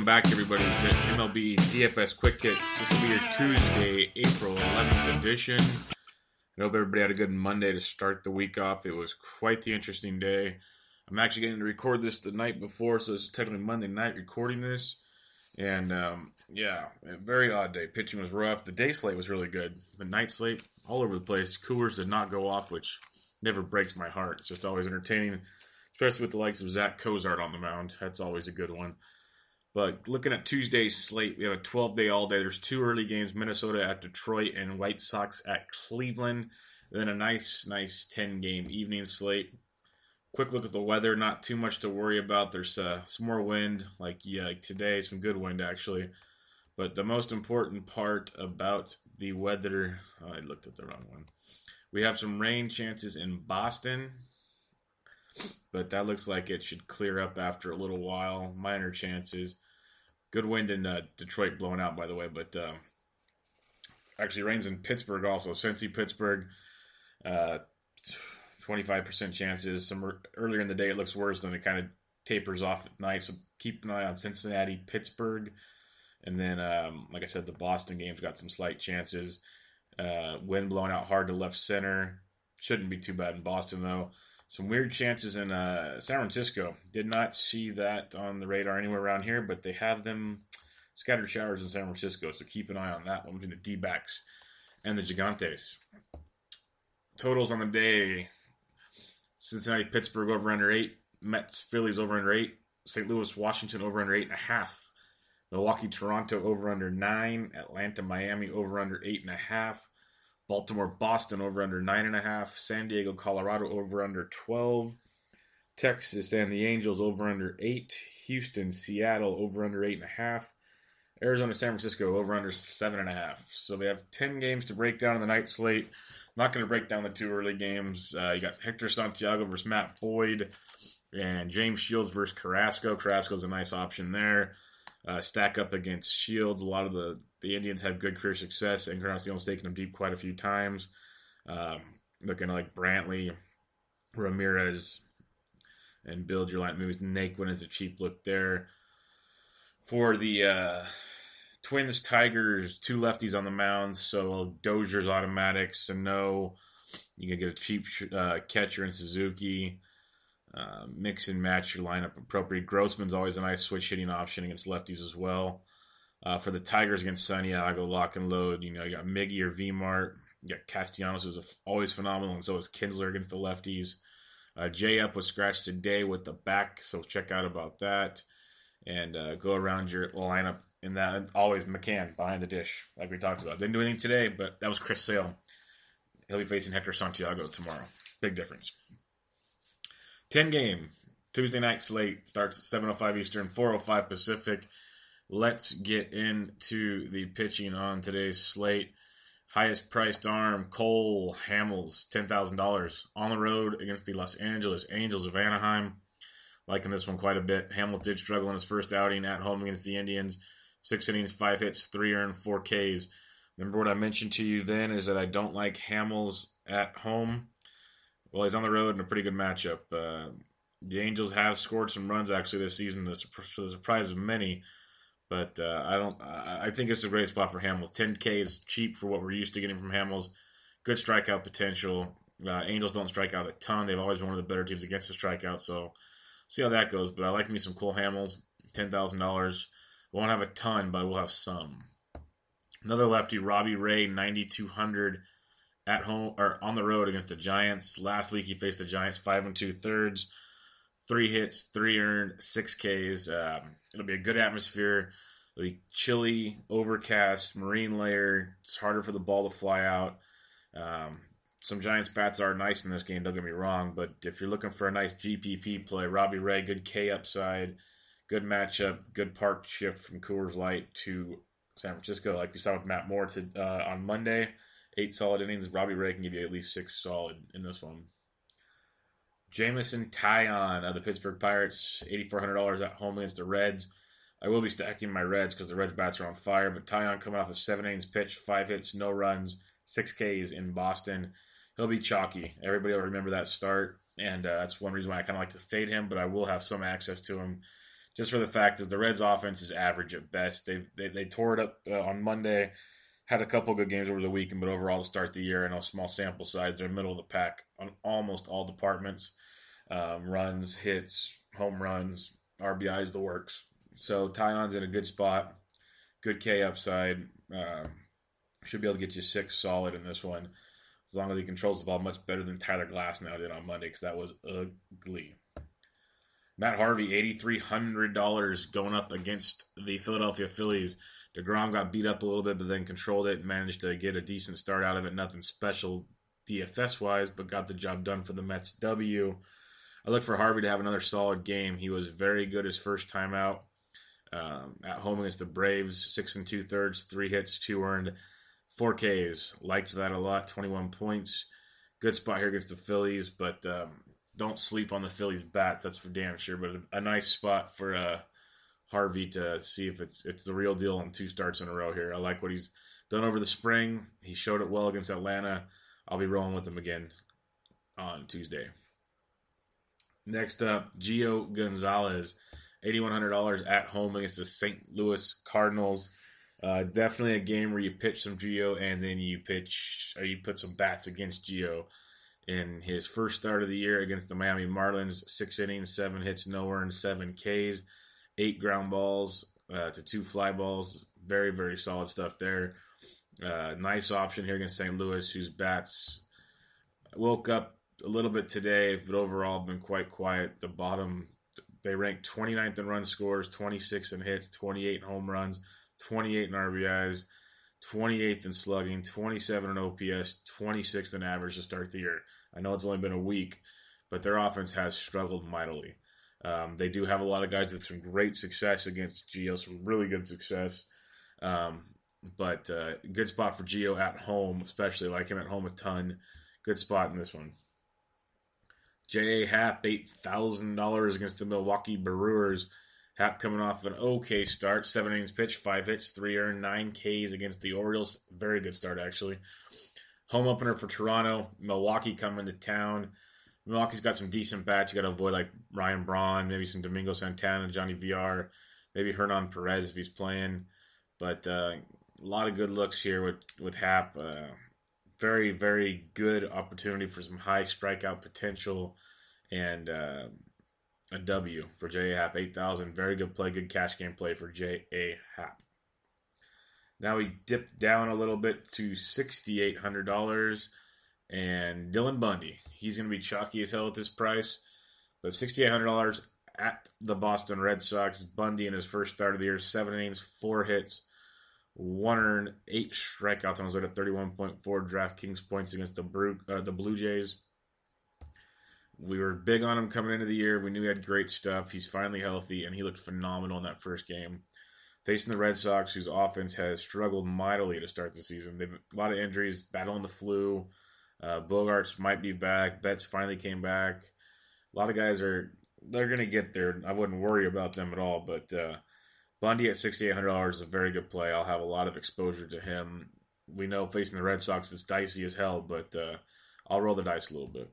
Welcome back, everybody, to MLB DFS Quick Hits. This will be your Tuesday, April 11th edition. I hope everybody had a good Monday to start the week off. It was quite the interesting day. I'm actually getting to record this the night before, so it's technically Monday night recording this. And um, yeah, very odd day. Pitching was rough. The day slate was really good. The night slate, all over the place. Coolers did not go off, which never breaks my heart. It's just always entertaining especially with the likes of Zach Cozart on the mound. That's always a good one. But looking at Tuesday's slate, we have a 12 day all day. There's two early games Minnesota at Detroit and White Sox at Cleveland. Then a nice, nice 10 game evening slate. Quick look at the weather, not too much to worry about. There's uh, some more wind, like yeah, like today, some good wind actually. But the most important part about the weather, oh, I looked at the wrong one. We have some rain chances in Boston, but that looks like it should clear up after a little while. Minor chances. Good wind in uh, Detroit blowing out, by the way, but uh, actually rains in Pittsburgh also. Cincy, Pittsburgh, uh, 25% chances. Some earlier in the day it looks worse, then it kind of tapers off at night. So keep an eye on Cincinnati, Pittsburgh, and then um, like I said, the Boston game's got some slight chances. Uh, wind blowing out hard to left center. Shouldn't be too bad in Boston though. Some weird chances in uh, San Francisco. Did not see that on the radar anywhere around here, but they have them scattered showers in San Francisco, so keep an eye on that one between the D backs and the Gigantes. Totals on the day Cincinnati, Pittsburgh over under eight, Mets, Phillies over under eight, St. Louis, Washington over under eight and a half, Milwaukee, Toronto over under nine, Atlanta, Miami over under eight and a half. Baltimore, Boston over under nine and a half. San Diego, Colorado over under twelve. Texas and the Angels over under eight. Houston, Seattle over under eight and a half. Arizona, San Francisco over under seven and a half. So we have ten games to break down in the night slate. I'm not going to break down the two early games. Uh, you got Hector Santiago versus Matt Boyd, and James Shields versus Carrasco. Carrasco's a nice option there. Uh, stack up against Shields. A lot of the, the Indians have good career success, and Encarnacion's taken them deep quite a few times. Um, looking like Brantley, Ramirez, and build your line moves. Naquin is a cheap look there. For the uh, Twins, Tigers, two lefties on the mound, so Dozier's automatic. Sano, you can get a cheap uh, catcher in Suzuki. Uh, mix and match your lineup appropriate. Grossman's always a nice switch hitting option against lefties as well. Uh, for the Tigers against Santiago, lock and load. You know, you got Miggy or Vmart. You got Castellanos, who's always phenomenal, and so is Kinsler against the lefties. Uh, J up was scratched today with the back, so check out about that. And uh, go around your lineup in that. Always McCann behind the dish, like we talked about. Didn't do anything today, but that was Chris Sale. He'll be facing Hector Santiago tomorrow. Big difference. 10 game Tuesday night slate starts at 7:05 Eastern, 4:05 Pacific. Let's get into the pitching on today's slate. Highest priced arm Cole Hamels, ten thousand dollars on the road against the Los Angeles Angels of Anaheim. Liking this one quite a bit. Hamels did struggle in his first outing at home against the Indians. Six innings, five hits, three earned, four Ks. Remember what I mentioned to you then is that I don't like Hamels at home. Well, he's on the road in a pretty good matchup. Uh, the Angels have scored some runs actually this season, to the surprise of many. But uh, I don't. I think it's a great spot for Hamels. 10K is cheap for what we're used to getting from Hamels. Good strikeout potential. Uh, Angels don't strike out a ton. They've always been one of the better teams against the strikeout. So see how that goes. But I like me some Cole Hamels. Ten thousand dollars. Won't have a ton, but we'll have some. Another lefty, Robbie Ray, ninety two hundred at home or on the road against the Giants. Last week he faced the Giants five and two thirds, three hits, three earned, six Ks. Um, it'll be a good atmosphere. It'll be chilly, overcast, marine layer. It's harder for the ball to fly out. Um, some Giants bats are nice in this game. Don't get me wrong, but if you're looking for a nice GPP play, Robbie Ray, good K upside, good matchup, good park shift from Coors Light to San Francisco, like we saw with Matt Moore to, uh, on Monday. Eight solid innings. Robbie Ray can give you at least six solid in this one. Jameson Taillon of the Pittsburgh Pirates, $8,400 at home against the Reds. I will be stacking my Reds because the Reds bats are on fire, but Taillon coming off a seven innings pitch, five hits, no runs, six Ks in Boston he'll be chalky. Everybody will remember that start, and uh, that's one reason why I kind of like to fade him. But I will have some access to him, just for the fact is the Reds' offense is average at best. They they, they tore it up uh, on Monday, had a couple good games over the weekend, but overall to start the year, in a small sample size, they're middle of the pack on almost all departments: um, runs, hits, home runs, RBIs, the works. So Taillon's in a good spot, good K upside. Uh, should be able to get you six solid in this one as long as he controls the ball much better than Tyler Glasnow did on Monday because that was ugly. Matt Harvey, $8,300 going up against the Philadelphia Phillies. DeGrom got beat up a little bit, but then controlled it and managed to get a decent start out of it. Nothing special DFS wise, but got the job done for the Mets W. I look for Harvey to have another solid game. He was very good his first time out um, at home against the Braves. Six and two thirds, three hits, two earned. 4Ks. Liked that a lot. 21 points. Good spot here against the Phillies, but um, don't sleep on the Phillies bats. That's for damn sure. But a, a nice spot for uh, Harvey to see if it's it's the real deal on two starts in a row here. I like what he's done over the spring. He showed it well against Atlanta. I'll be rolling with him again on Tuesday. Next up, Gio Gonzalez, $8,100 at home against the St. Louis Cardinals. Uh, definitely a game where you pitch some Gio and then you pitch or you put some bats against Gio. In his first start of the year against the Miami Marlins, six innings, seven hits, no earned, seven Ks, eight ground balls uh, to two fly balls. Very, very solid stuff there. Uh, nice option here against St. Louis, whose bats woke up a little bit today, but overall been quite quiet. The bottom, they ranked 29th in run scores, 26 in hits, 28 home runs. 28 in RBIs, 28th in slugging, 27 in OPS, 26th in average to start the year. I know it's only been a week, but their offense has struggled mightily. Um, they do have a lot of guys with some great success against Gio, some really good success. Um, but uh, good spot for Gio at home, especially like him at home a ton. Good spot in this one. J.A. Happ, $8,000 against the Milwaukee Brewers. Happ coming off an okay start, seven innings pitched, five hits, three earned, nine Ks against the Orioles. Very good start, actually. Home opener for Toronto. Milwaukee coming to town. Milwaukee's got some decent bats. You got to avoid like Ryan Braun, maybe some Domingo Santana, Johnny VR, maybe Hernan Perez if he's playing. But uh, a lot of good looks here with with Happ. Uh, very very good opportunity for some high strikeout potential, and uh, a W for J.A. Happ, 8,000. Very good play, good cash game play for J.A. Happ. Now we dip down a little bit to $6,800. And Dylan Bundy, he's going to be chalky as hell at this price. But $6,800 at the Boston Red Sox. Bundy in his first start of the year, seven innings, four hits, one earned, eight strikeouts on his way to 31.4 DraftKings points against the, uh, the Blue Jays. We were big on him coming into the year. We knew he had great stuff. He's finally healthy, and he looked phenomenal in that first game. Facing the Red Sox, whose offense has struggled mightily to start the season. They've a lot of injuries, battling the flu. Uh, Bogaerts might be back. Betts finally came back. A lot of guys are they're going to get there. I wouldn't worry about them at all. But uh, Bundy at sixty eight hundred dollars is a very good play. I'll have a lot of exposure to him. we know facing the Red Sox it's dicey as hell, but uh, I'll roll the dice a little bit.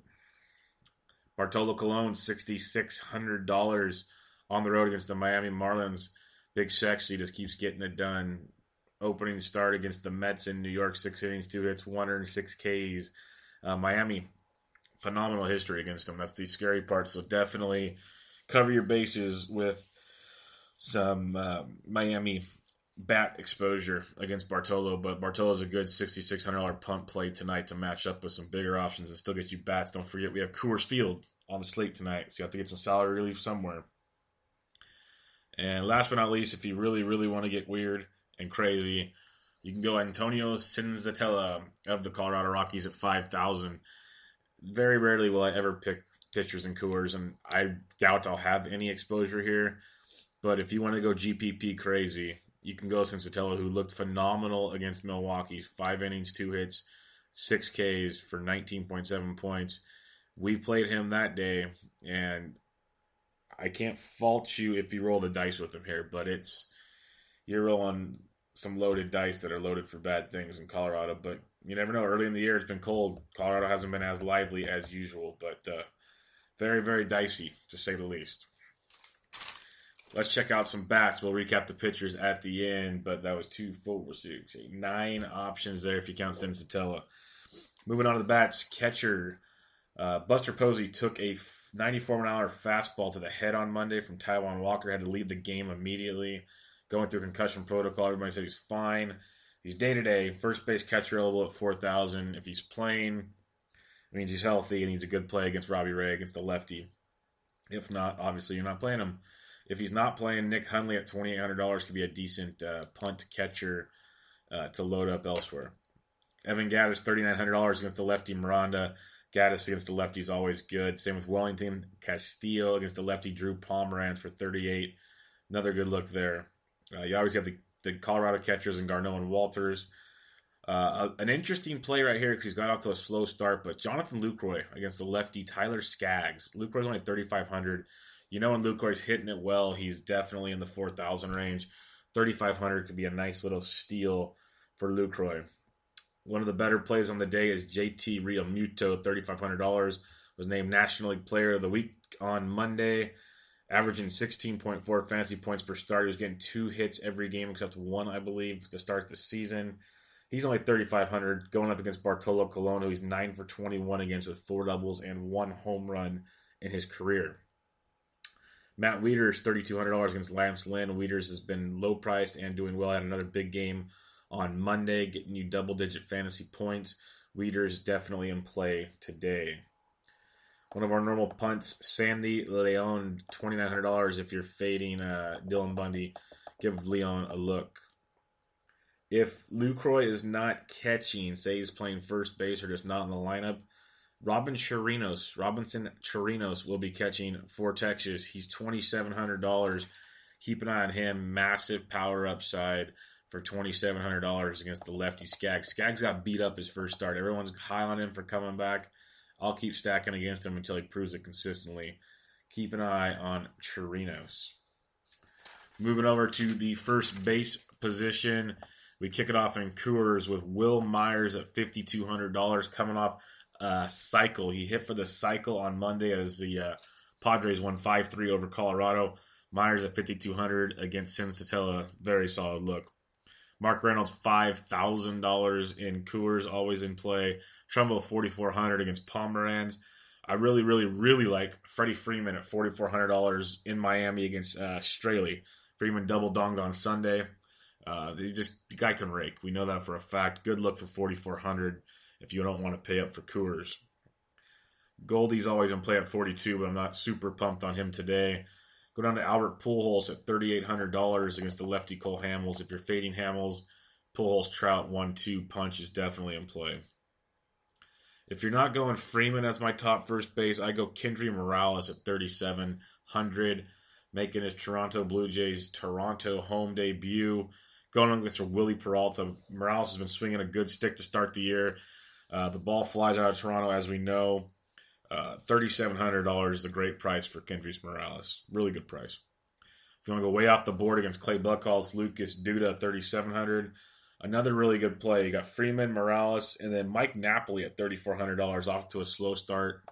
Bartolo Colon, sixty six hundred dollars on the road against the Miami Marlins. Big Sexy just keeps getting it done. Opening start against the Mets in New York, six innings, two hits, 106 Ks. Uh, Miami, phenomenal history against them. That's the scary part. So definitely cover your bases with some uh, Miami bat exposure against Bartolo, but Bartolo's a good $6,600 punt play tonight to match up with some bigger options and still get you bats. Don't forget, we have Coors Field on the slate tonight, so you have to get some salary relief somewhere. And last but not least, if you really, really want to get weird and crazy, you can go Antonio Senzatela of the Colorado Rockies at 5,000. Very rarely will I ever pick pitchers and Coors, and I doubt I'll have any exposure here. But if you want to go GPP crazy, you can go Senzatela, who looked phenomenal against Milwaukee. Five innings, two hits, six Ks for 19.7 points. We played him that day, and I can't fault you if you roll the dice with him here, but it's you're rolling some loaded dice that are loaded for bad things in Colorado. But you never know. Early in the year, it's been cold. Colorado hasn't been as lively as usual, but uh, very, very dicey to say the least. Let's check out some bats. We'll recap the pitchers at the end, but that was two, four, six, eight, nine options there if you count Senzatela. Moving on to the bats, catcher uh, Buster Posey took a 94 mile an hour fastball to the head on Monday from Taijuan Walker. Had to leave the game immediately. Going through concussion protocol, everybody said he's fine. He's day to day, first base catcher eligible at 4,000. If he's playing, it means he's healthy and he's a good play against Robbie Ray against the lefty. If not, obviously you're not playing him. If he's not playing, Nick Hundley at $2,800 could be a decent uh, punt catcher uh, to load up elsewhere. Evan Gattis, $3,900 against the lefty Miranda. Gattis against the lefty is always good. Same with Welington. Castillo against the lefty Drew Pomeranz for 38. Another good look there. Uh, you always have the, the Colorado catchers and Garneau and Wolters. Uh, an interesting play right here because he's got off to a slow start, but Jonathan Lucroy against the lefty Tyler Skaggs. Lucroy's only 3,500. You know when Lucroy's hitting it well, he's definitely in the 4,000 range. 3,500 could be a nice little steal for Lucroy. One of the better plays on the day is JT Realmuto, $3,500. Was named National League Player of the Week on Monday, averaging 16.4 fantasy points per start. He was getting two hits every game except one, I believe, to start the season. He's only 3,500 going up against Bartolo Colon, who he's 9 for 21 against with four doubles and one home run in his career. Matt Wieters, $3,200 against Lance Lynn. Wieters has been low priced and doing well. Had another big game on Monday, getting you double digit fantasy points. Wieters definitely in play today. One of our normal punts, Sandy Leon, $2,900 if you're fading uh, Dylan Bundy. Give Leon a look. If Lucroy is not catching, say he's playing first base or just not in the lineup, Robin Chirinos, Robinson Chirinos will be catching for Texas. He's $2,700. Keep an eye on him. Massive power upside for twenty seven hundred dollars against the lefty Skaggs. Skaggs got beat up his first start. Everyone's high on him for coming back. I'll keep stacking against him until he proves it consistently. Keep an eye on Chirinos. Moving over to the first base position, we kick it off in Coors with Wil Myers at fifty two hundred dollars, coming off a cycle. He hit for the cycle on Monday as the uh, Padres won five three over Colorado. Myers at fifty two hundred against Senzatela, very solid look. Mark Reynolds five thousand dollars in Coors, always in play. Trumbo forty four hundred against Pomeranz. I really, really, really like Freddie Freeman at forty four hundred dollars in Miami against uh, Straily. Freeman double donged on Sunday. Uh, he just the guy can rake. We know that for a fact. Good look for forty four hundred if you don't want to pay up for Coors. Goldie's always in play at forty two, but I'm not super pumped on him today. Go down to Albert Pujols at $3,800 against the lefty Cole Hamels. If you're fading Hamels, Pujols Trout 1 2 punch is definitely in play. If you're not going Freeman as my top first base, I go Kendry Morales at 3,700, making his Toronto Blue Jays Toronto home debut. Going on against Wily Peralta. Morales has been swinging a good stick to start the year. Uh, the ball flies out of Toronto, as we know. Uh, $3,700 is a great price for Kendrys Morales. Really good price. If you want to go way off the board against Clay Buchholz, Lucas Duda, 3700 Another really good play. You got Freeman, Morales, and then Mike Napoli at thirty four hundred dollars off to a slow start,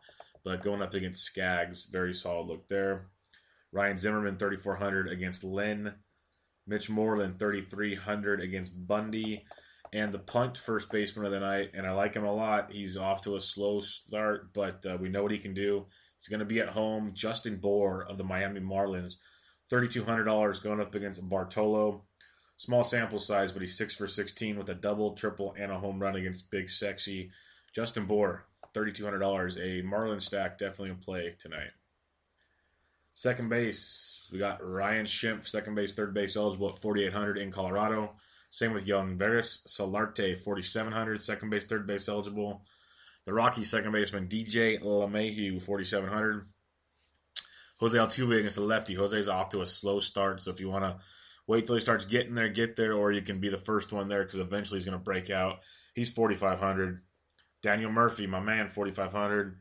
but going up against Skaggs, very solid look there. Ryan Zimmerman thirty four hundred against Lynn. Mitch Moreland thirty three hundred against Bundy, and the punt first baseman of the night. And I like him a lot. He's off to a slow start, but uh, we know what he can do. He's going to be at home. Justin Bour of the Miami Marlins, thirty two hundred dollars going up against Bartolo. Small sample size, but he's six for 16 with a double, triple, and a home run against Big Sexy. Justin Bour, $3,200. A Marlin stack definitely in play tonight. Second base, we got Ryan Schimpf, second base, third base eligible at 4,800 in Colorado. Same with Yangervis Solarte, 4,700, second base, third base eligible. The Rocky second baseman DJ LeMahieu, 4,700. Jose Altuve against the lefty. Jose's off to a slow start, so if you want to wait till he starts getting there, get there, or you can be the first one there because eventually he's going to break out. He's 4,500. Daniel Murphy, my man, 4,500.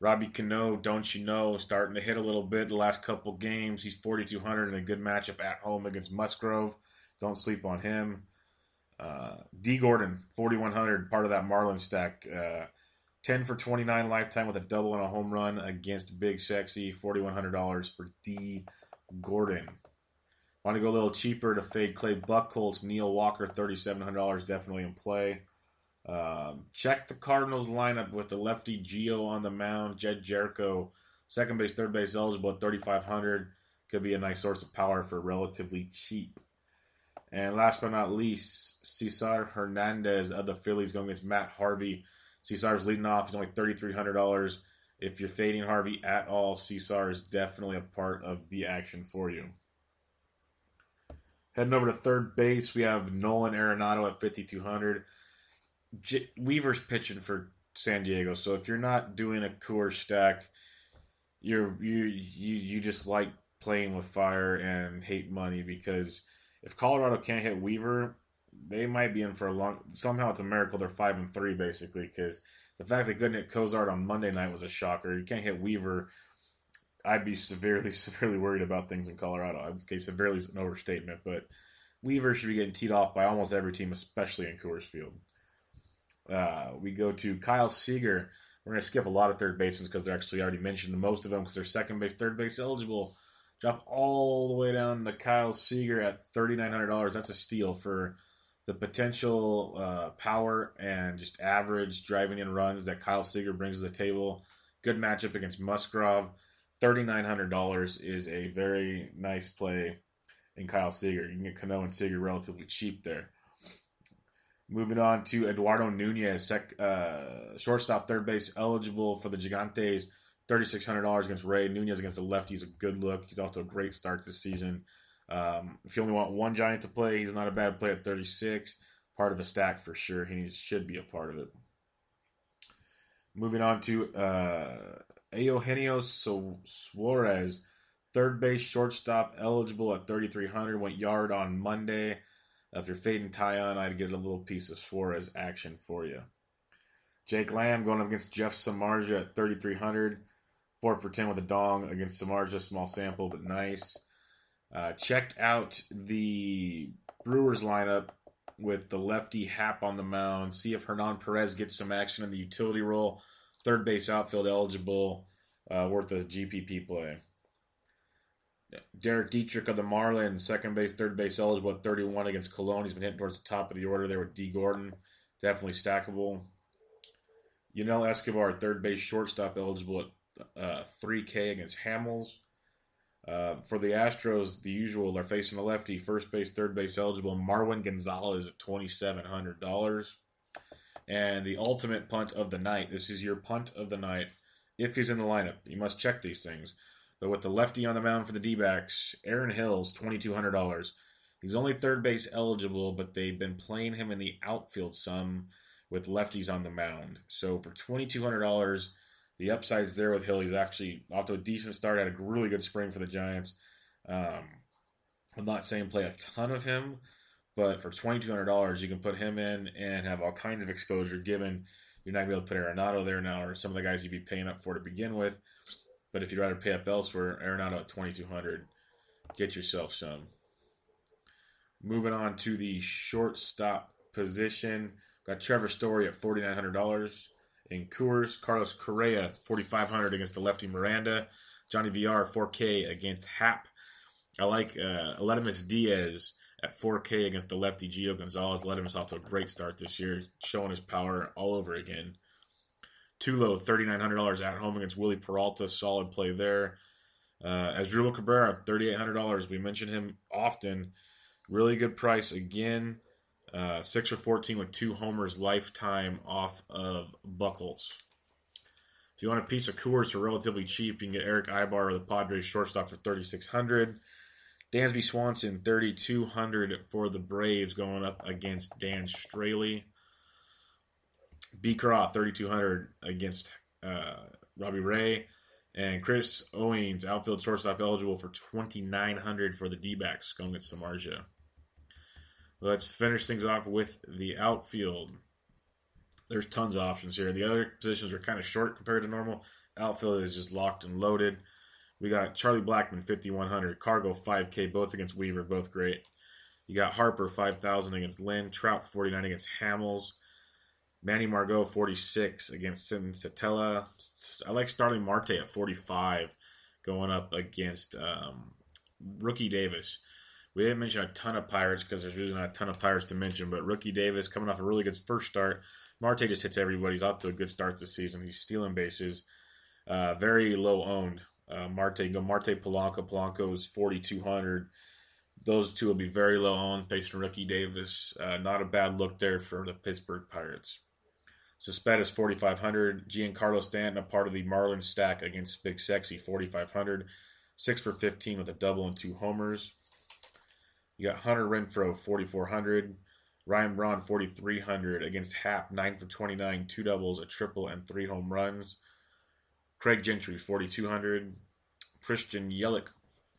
Robbie Cano, don't you know, starting to hit a little bit the last couple games. He's 4,200 in a good matchup at home against Musgrove. Don't sleep on him. Uh, Dee Gordon, 4,100, part of that Marlin stack. Uh, 10 for 29 lifetime with a double and a home run against Big Sexy. $4,100 for Dee Gordon. Want to go a little cheaper to fade Clay Buchholz, Neil Walker, $3,700 definitely in play. Um, check the Cardinals lineup with the lefty Gio on the mound, Jed Gyorko, second base, third base eligible at 3,500. Could be a nice source of power for relatively cheap. And last but not least, Cesar Hernandez of the Phillies going against Matt Harvey. Cesar's leading off. He's only $3,300. If you're fading Harvey at all, Cesar is definitely a part of the action for you. Heading over to third base, we have Nolan Arenado at 5,200. J- Weaver's pitching for San Diego, so if you're not doing a Coors stack, you're you you you just like playing with fire and hate money because if Colorado can't hit Weaver, they might be in for a long. Somehow it's a miracle they're five and three basically because the fact they couldn't hit Cozart on Monday night was a shocker. You can't hit Weaver. I'd be severely, severely worried about things in Colorado. Okay, severely is an overstatement, but Weaver should be getting teed off by almost every team, especially in Coors Field. Uh, we go to Kyle Seager. We're going to skip a lot of third basemen because they're actually already mentioned most of them because they're second base, third base eligible. Drop all the way down to Kyle Seager at $3,900. That's a steal for the potential uh, power and just average driving in runs that Kyle Seager brings to the table. Good matchup against Musgrove. $3,900 is a very nice play in Kyle Seager. You can get Cano and Seager relatively cheap there. Moving on to Eduardo Nunez, sec, uh, shortstop, third base, eligible for the Gigantes. $3,600 against Ray. Nunez against the lefty is a good look. He's off to a great start this season. Um, if you only want one Giant to play, he's not a bad play at 36. Part of a stack for sure. He should be a part of it. Moving on to uh, Eugenio Suarez, third base shortstop, eligible at 3,300. Went yard on Monday. If you're fading Taillon, I'd get a little piece of Suarez action for you. Jake Lamb going up against Jeff Samardzija at 3,300. 4 for 10 with a dong against Samardzija. Small sample, but nice. Uh, checked out the Brewers lineup with the lefty Happ on the mound. See if Hernan Perez gets some action in the utility role. Third base outfield eligible, uh, worth a GPP play. Derek Dietrich of the Marlins, second base, third base eligible at 31 against Colon. He's been hitting towards the top of the order there with Dee Gordon. Definitely stackable. Yunel Escobar, third base shortstop eligible at uh, 3K against Hamels. Uh, for the Astros, the usual, they're facing a lefty, first base, third base eligible. Marwin Gonzalez at $2,700. And the ultimate punt of the night. This is your punt of the night. If he's in the lineup, you must check these things. But with the lefty on the mound for the D backs, Aaron Hills, $2,200. He's only third base eligible, but they've been playing him in the outfield some with lefties on the mound. So for $2,200, the upside's there with Hill. He's actually off to a decent start. Had a really good spring for the Giants. Um, I'm not saying play a ton of him, but for $2,200, you can put him in and have all kinds of exposure given you're not going to be able to put Arenado there now or some of the guys you'd be paying up for to begin with. But if you'd rather pay up elsewhere, Arenado at 2200 get yourself some. Moving on to the shortstop position. Got Trevor Story at forty nine hundred dollars in Coors. Carlos Correa forty five hundred against the lefty Miranda. Johnny VR four K against Happ. I like uh, Aledmys Diaz at 4K against the lefty Gio Gonzalez. Led him off to a great start this year, showing his power all over again. Tulo, $3,900 at home against Wily Peralta. Solid play there. Uh, Asdrubal Cabrera, $3,800. We mention him often. Really good price again. Uh, 6 or 14 with two homers lifetime off of Buchholz. If you want a piece of Coors for relatively cheap, you can get Erick Aybar or the Padres shortstop for 3600 Dansby Swanson, 3,200 for the Braves going up against Dan Straily. B. Croft, 3,200 against uh, Robbie Ray. And Chris Owings, outfield shortstop eligible for 2,900 for the D backs going against Samardzija. Let's finish things off with the outfield. There's tons of options here. The other positions are kind of short compared to normal. Outfield is just locked and loaded. We got Charlie Blackmon, 5,100. Cargo, 5K, both against Weaver, both great. You got Harper, 5,000 against Lynn. Trout, 49 against Hamels. Manny Margot, 46 against Senzatela. I like Starling Marte at 45 going up against um, Rookie Davis. We didn't mention a ton of Pirates because there's really not a ton of Pirates to mention, but Rookie Davis coming off a really good first start. Marte just hits everybody. He's off to a good start this season. He's stealing bases. Uh, very low owned. Uh, Marte, go Marte Polanco. Polanco is 4,200. Those two will be very low on facing Rookie Davis. Uh, not a bad look there for the Pittsburgh Pirates. Suspet is 4,500. Giancarlo Stanton, a part of the Marlins stack against Big Sexy, 4,500. 6 for 15 with a double and two homers. You got Hunter Renfroe, 4,400. Ryan Braun, 4,300 against Happ, 9 for 29, two doubles, a triple, and three home runs. Craig Gentry, 4,200. Christian Yelich,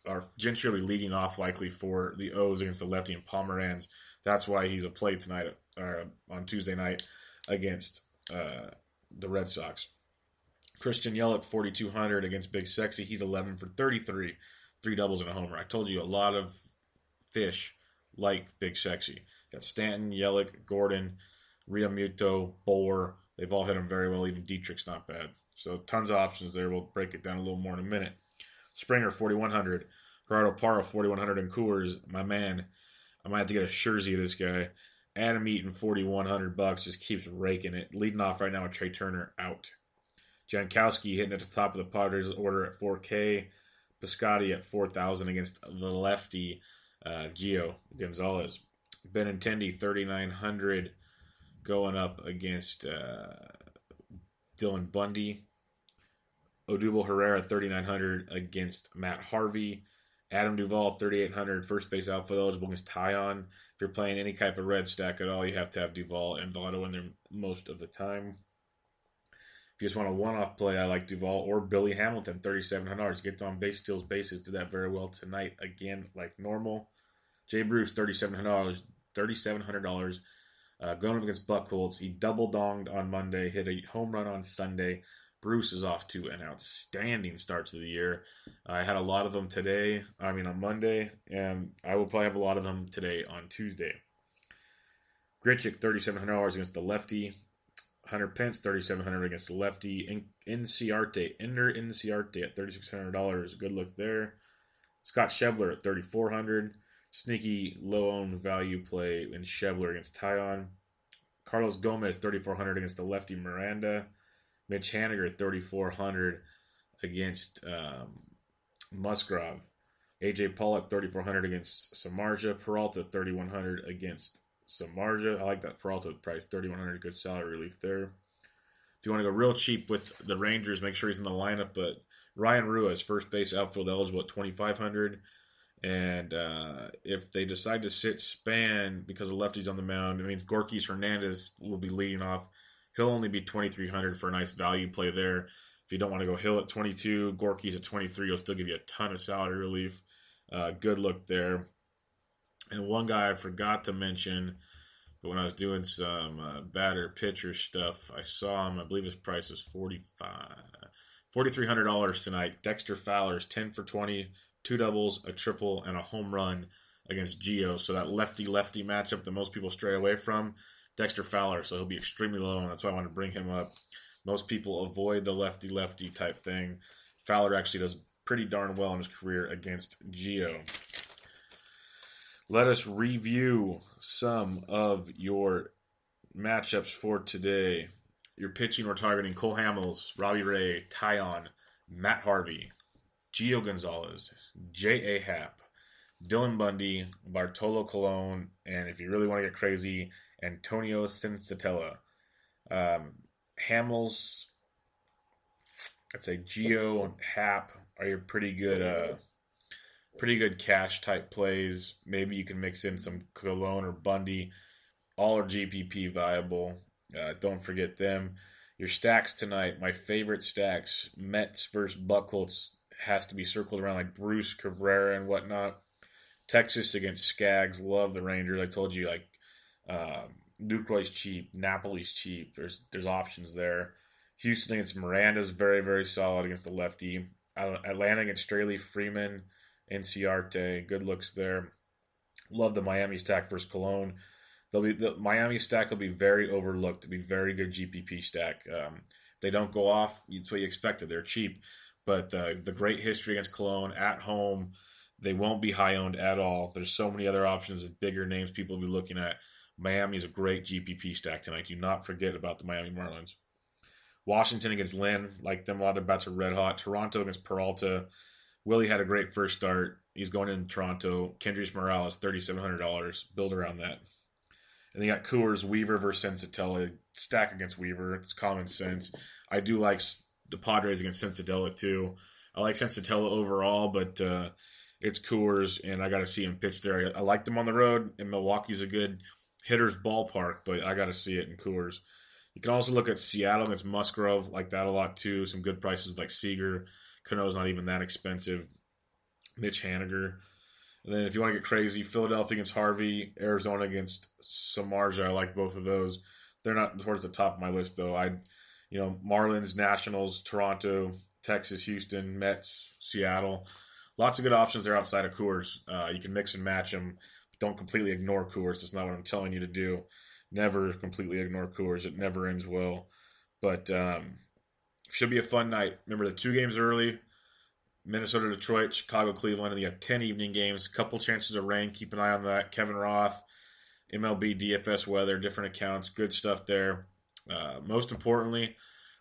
or Gentry will be leading off likely for the O's against the lefty and Pomeranz. That's why he's a play tonight or on Tuesday night against uh, the Red Sox. Christian Yelich, 4,200 against Big Sexy. He's 11 for 33, three doubles and a homer. I told you a lot of fish like Big Sexy. Got Stanton, Yelich, Gordon, Realmuto, Bour. They've all hit him very well. Even Dietrich's not bad. So tons of options there. We'll break it down a little more in a minute. Springer 4100, Gerardo Parra 4100 in Coors. My man, I might have to get a jersey of this guy. Adam Eaton 4100 bucks just keeps raking it. Leading off right now with Trea Turner out. Jankowski hitting at the top of the Padres order at 4K. Piscotty at 4000 against the lefty uh, Gio Gonzalez. Benintendi 3900 going up against uh, Dylan Bundy. Odubel Herrera 3900 against Matt Harvey. Adam Duvall 3800 first base outfield eligible against Taillon. If you're playing any type of red stack at all, you have to have Duvall and Votto in there most of the time. If you just want a one-off play, I like Duvall or Billy Hamilton, thirty-seven hundred dollars. Gets on base, steals bases. Did that very well tonight again, like normal. Jay Bruce, thirty-seven hundred dollars. Thirty-seven hundred dollars. Uh, going up against Buchholz, he double donged on Monday, hit a home run on Sunday. Bruce is off to an outstanding start to the year. I had a lot of them today, I mean on Monday, and I will probably have a lot of them today on Tuesday. Grichuk, $3,700 against the lefty. Hunter Pence, $3,700 against the lefty. In- Inciarte, Ender Inciarte at $3,600. Good look there. Scott Schebler at 3400 Sneaky low owned value play in Schebler against Taillon. Carlos Gomez, 3400 against the lefty Miranda. Mitch Haniger 3,400 against um, Musgrove. AJ Pollock 3,400 against Samardzija. Peralta 3,100 against Samardzija. I like that Peralta price 3,100. Good salary relief there. If you want to go real cheap with the Rangers, make sure he's in the lineup. But Ryan Ruiz, first base outfield eligible at 2,500. And uh, if they decide to sit Span because of lefties on the mound, it means Gorkys Hernandez will be leading off he'll only be 2300 for a nice value play there. If you don't want to go Hill at 22, Gorky's at 23, he'll still give you a ton of salary relief. Uh, good look there. And one guy I forgot to mention, but when I was doing some uh, batter pitcher stuff, I saw him. I believe his price is 45 $4,300 tonight. Dexter Fowler's 10 for 20, two doubles, a triple, and a home run against Gio. So that lefty lefty matchup that most people stray away from, Dexter Fowler. So he'll be extremely low, and that's why I want to bring him up. Most people avoid the lefty lefty type thing. Fowler actually does pretty darn well in his career against Gio. Let us review some of your matchups for today. Your pitching, we're targeting Cole Hamels, Robbie Ray, Taillon, Matt Harvey, Gio Gonzalez, J.A. Happ, Dylan Bundy, Bartolo Colon, and if you really want to get crazy, Antonio Senzatela. Um, Hamels, I'd say Gio and Happ are your pretty good, uh, pretty good cash type plays. Maybe you can mix in some Colon or Bundy. All are GPP viable. Uh, don't forget them. Your stacks tonight, my favorite stacks, Mets versus Buchholz has to be circled around like Bruce Cabrera and whatnot. Texas against Skaggs, love the Rangers. I told you like uh, Lucroy's cheap, Napoli's cheap. There's there's options there. Houston against Miranda's very very solid against the lefty. Atlanta against Straily Freeman, Inciarte, good looks there. Love the Miami stack versus Colon. They'll be the Miami stack will be very overlooked. To be very good GPP stack. Um, they don't go off. It's what you expected. They're cheap, but uh, the great history against Colon at home, they won't be high owned at all. There's so many other options, bigger names people will be looking at. Miami is a great GPP stack tonight. Do not forget about the Miami Marlins. Washington against Lynn, like them, while their bats are red hot. Toronto against Peralta. Wily had a great first start. He's going in Toronto. Kendrys Morales, $3,700. Build around that. And they got Coors, Weaver versus Senzatela. Stack against Weaver. It's common sense. I do like the Padres against Senzatela too. I like Senzatela overall, but uh, it's Coors, and I got to see him pitch there. I, I like them on the road, and Milwaukee's a good hitter's ballpark, but I got to see it in Coors. You can also look at Seattle against Musgrove, like that a lot too. Some good prices like Seager. Cano's not even that expensive. Mitch Haniger. And then if you want to get crazy, Philadelphia against Harvey, Arizona against Samardzija. I like both of those. They're not towards the top of my list though. I, you know, Marlins, Nationals, Toronto, Texas, Houston, Mets, Seattle. Lots of good options there outside of Coors. Uh, you can mix and match them. Don't completely ignore Coors. That's not what I'm telling you to do. Never completely ignore Coors. It never ends well. But um, should be a fun night. Remember the two games early. Minnesota, Detroit, Chicago, Cleveland, and you have 10 evening games. Couple chances of rain. Keep an eye on that. Kevin Roth, MLB, DFS weather, different accounts. Good stuff there. Uh, most importantly,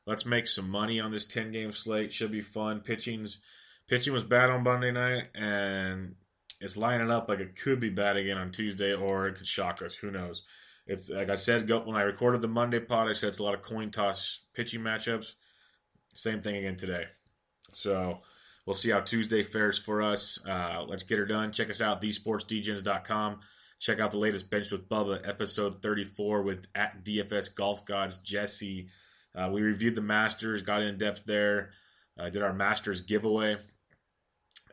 let's make some money on this 10 game slate. Should be fun. Pitching's pitching was bad on Monday night, and it's lining up like it could be bad again on Tuesday, or it could shock us. Who knows? It's like I said when I recorded the Monday pod. I said it's a lot of coin toss pitching matchups. Same thing again today. So we'll see how Tuesday fares for us. Uh, let's get her done. Check us out, thesportsdgens.com. Check out the latest Bench with Bubba, episode 34 with at DFS Golf Gods Jesse. Uh, we reviewed the Masters, got in depth there, uh, did our Masters giveaway,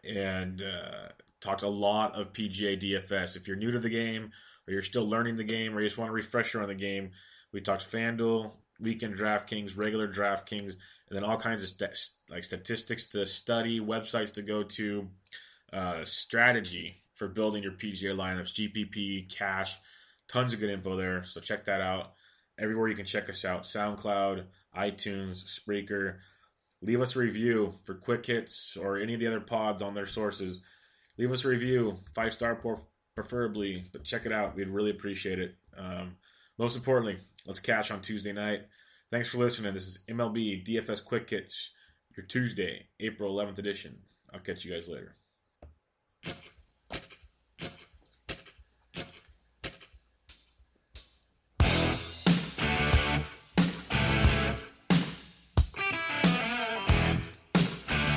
and uh, talked a lot of PGA DFS. If you're new to the game, or you're still learning the game, or you just want a refresher on the game, we talked FanDuel, weekend DraftKings, regular DraftKings, and then all kinds of st- like statistics to study, websites to go to, uh, strategy for building your PGA lineups, GPP, cash, tons of good info there. So check that out. Everywhere you can check us out: SoundCloud, iTunes, Spreaker. Leave us a review for quick hits or any of the other pods on their sources. Leave us a review, five star preferably, but check it out. We'd really appreciate it. Um, most importantly, let's catch on Tuesday night. Thanks for listening. This is MLB DFS Quick Hits, your Tuesday, April 11th edition. I'll catch you guys later.